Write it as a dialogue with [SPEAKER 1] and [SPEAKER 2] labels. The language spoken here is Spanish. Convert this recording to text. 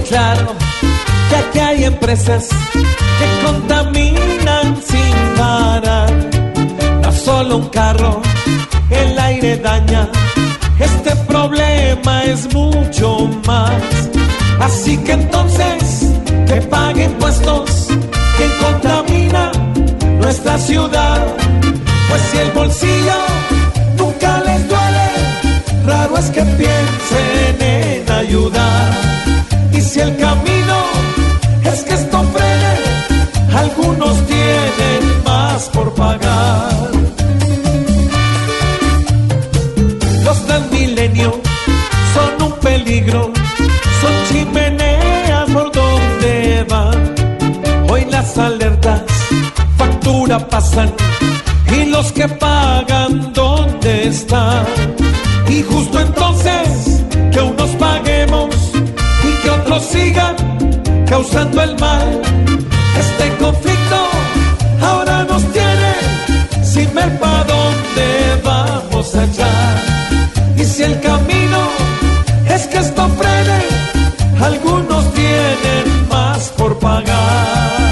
[SPEAKER 1] Claro que aquí hay empresas que contaminan sin parar. No solo un carro, el aire daña. Este problema es mucho más. Así que entonces, que pague impuestos quien contamina nuestra ciudad. Pues si el bolsillo nunca les duele, raro es que piensen en ayudar. Y si el camino es que esto frene, algunos tienen más por pagar. Los del milenio son un peligro, son chimeneas por donde van. Hoy las alertas factura pasan y los que pagan dónde están. Y justo entonces sigan causando el mal. Este conflicto ahora nos tiene sin ver para dónde vamos a echar. Y si el camino es que esto frene, algunos tienen más por pagar.